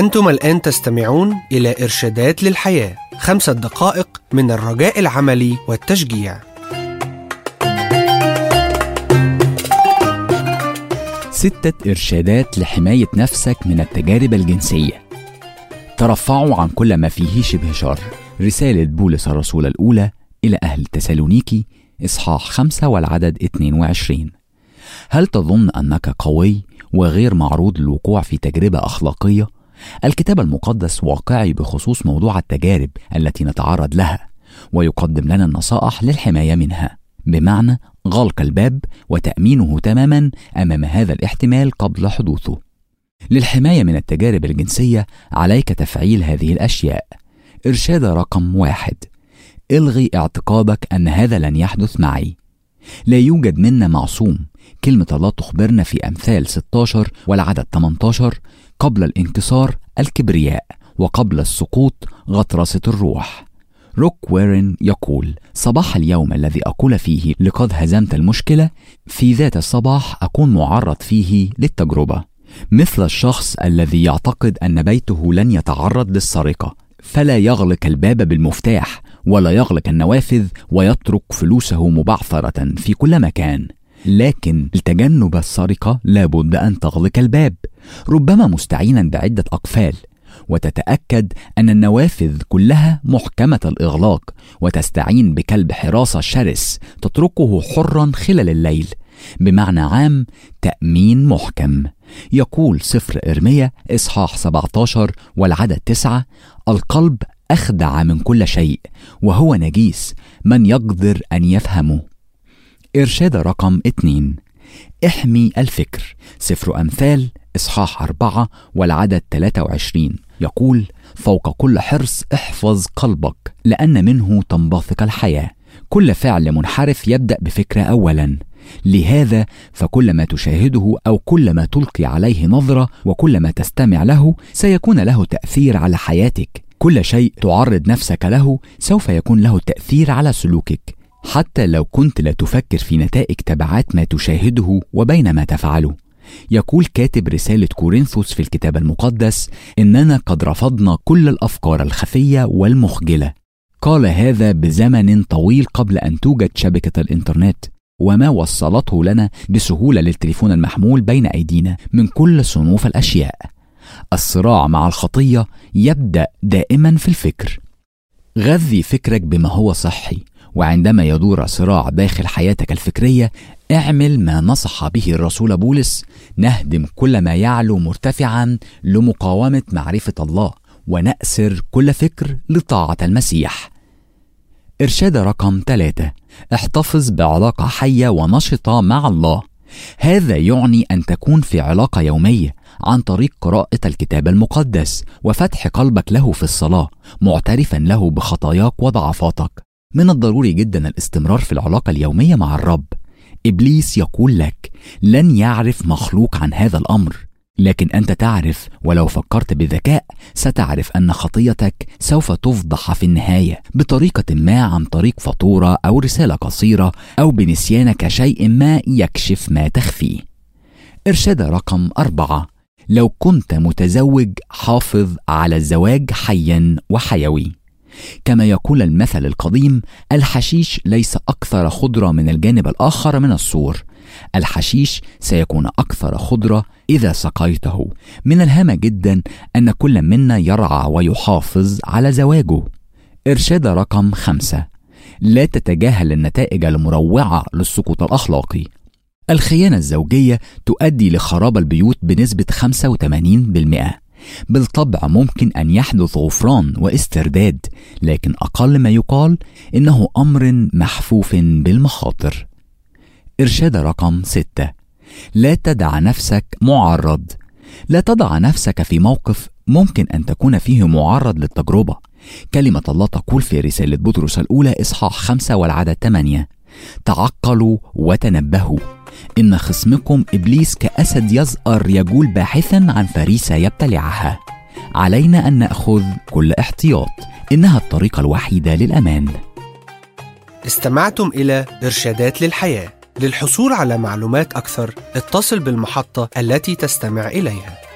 أنتم الآن تستمعون إلى إرشادات للحياة خمسة دقائق من الرجاء العملي والتشجيع. ستة إرشادات لحماية نفسك من التجارب الجنسية. ترفعوا عن كل ما فيه شبه شر. رسالة بولس الرسول الأولى إلى أهل تسالونيكي إصحاح خمسة والعدد 22 هل تظن أنك قوي وغير معروض للوقوع في تجربة أخلاقية؟ الكتاب المقدس واقعي بخصوص موضوع التجارب التي نتعرض لها ويقدم لنا النصائح للحماية منها بمعنى غلق الباب وتأمينه تماما أمام هذا الاحتمال قبل حدوثه. للحماية من التجارب الجنسية عليك تفعيل هذه الأشياء. إرشاد رقم واحد. إلغي اعتقادك أن هذا لن يحدث معي. لا يوجد منا معصوم. كلمة الله تخبرنا في أمثال 16 والعدد 18 قبل الانكسار الكبرياء وقبل السقوط غطرسة الروح. روك ويرن يقول صباح اليوم الذي أقول فيه لقد هزمت المشكلة في ذات الصباح أكون معرض فيه للتجربة. مثل الشخص الذي يعتقد أن بيته لن يتعرض للسرقة. فلا يغلق الباب بالمفتاح ولا يغلق النوافذ ويترك فلوسه مبعثرة في كل مكان. لكن لتجنب السرقة لابد أن تغلق الباب. ربما مستعينا بعدة أقفال. وتتأكد أن النوافذ كلها محكمة الإغلاق. وتستعين بكلب حراسة شرس تتركه حرا خلال الليل. بمعنى عام تأمين محكم. يقول سفر إرميا إصحاح 17 والعدد 9 القلب أخدع من كل شيء وهو نجيس من يقدر أن يفهمه. إرشاد رقم 2 احمي الفكر. سفر أمثال إصحاح أربعة والعدد 23 يقول فوق كل حرص احفظ قلبك لأن منه تنبثق الحياة. كل فعل منحرف يبدأ بفكرة أولا. لهذا فكل ما تشاهده أو كل ما تلقي عليه نظرة وكل ما تستمع له سيكون له تأثير على حياتك. كل شيء تعرض نفسك له سوف يكون له تأثير على سلوكك. حتى لو كنت لا تفكر في نتائج تبعات ما تشاهده وبين ما تفعله. يقول كاتب رسالة كورنثوس في الكتاب المقدس إننا قد رفضنا كل الأفكار الخفية والمخجلة. قال هذا بزمن طويل قبل أن توجد شبكة الإنترنت وما وصلته لنا بسهولة للتليفون المحمول بين أيدينا من كل صنوف الأشياء. الصراع مع الخطية يبدأ دائما في الفكر. غذي فكرك بما هو صحي وعندما يدور صراع داخل حياتك الفكرية اعمل ما نصح به الرسول بولس نهدم كل ما يعلو مرتفعا لمقاومة معرفة الله. ونأسر كل فكر لطاعة المسيح. إرشاد رقم ثلاثة. احتفظ بعلاقة حية ونشطة مع الله. هذا يعني أن تكون في علاقة يومية عن طريق قراءة الكتاب المقدس وفتح قلبك له في الصلاة معترفا له بخطاياك وضعفاتك. من الضروري جدا الاستمرار في العلاقة اليومية مع الرب. إبليس يقول لك لن يعرف مخلوق عن هذا الأمر. لكن أنت تعرف ولو فكرت بذكاء ستعرف أن خطيتك سوف تفضح في النهاية بطريقة ما عن طريق فاتورة أو رسالة قصيرة أو بنسيانك شيء ما يكشف ما تخفيه. إرشاد رقم أربعة. لو كنت متزوج حافظ على الزواج حيا وحيوي. كما يقول المثل القديم الحشيش ليس أكثر خضرة من الجانب الآخر من السور الحشيش سيكون أكثر خضرة إذا سقيته. من الهام جدا أن كل منا يرعى ويحافظ على زواجه. إرشاد رقم خمسة. لا تتجاهل النتائج المروعة للسقوط الأخلاقي. الخيانة الزوجية تؤدي لخراب البيوت بنسبة 85% بالطبع ممكن أن يحدث غفران واسترداد لكن أقل ما يقال إنه أمر محفوف بالمخاطر. إرشاد رقم ستة. لا تدع نفسك معرض. لا تضع نفسك في موقف ممكن أن تكون فيه معرض للتجربة. كلمة الله تقول في رسالة بطرس الأولى إصحاح خمسة والعدد 8 تعقلوا وتنبهوا. إن خصمكم إبليس كأسد يزأر يجول باحثا عن فريسة يبتلعها. علينا أن نأخذ كل احتياط. إنها الطريقة الوحيدة للأمان. استمعتم إلى إرشادات للحياة. للحصول على معلومات أكثر اتصل بالمحطة التي تستمع إليها.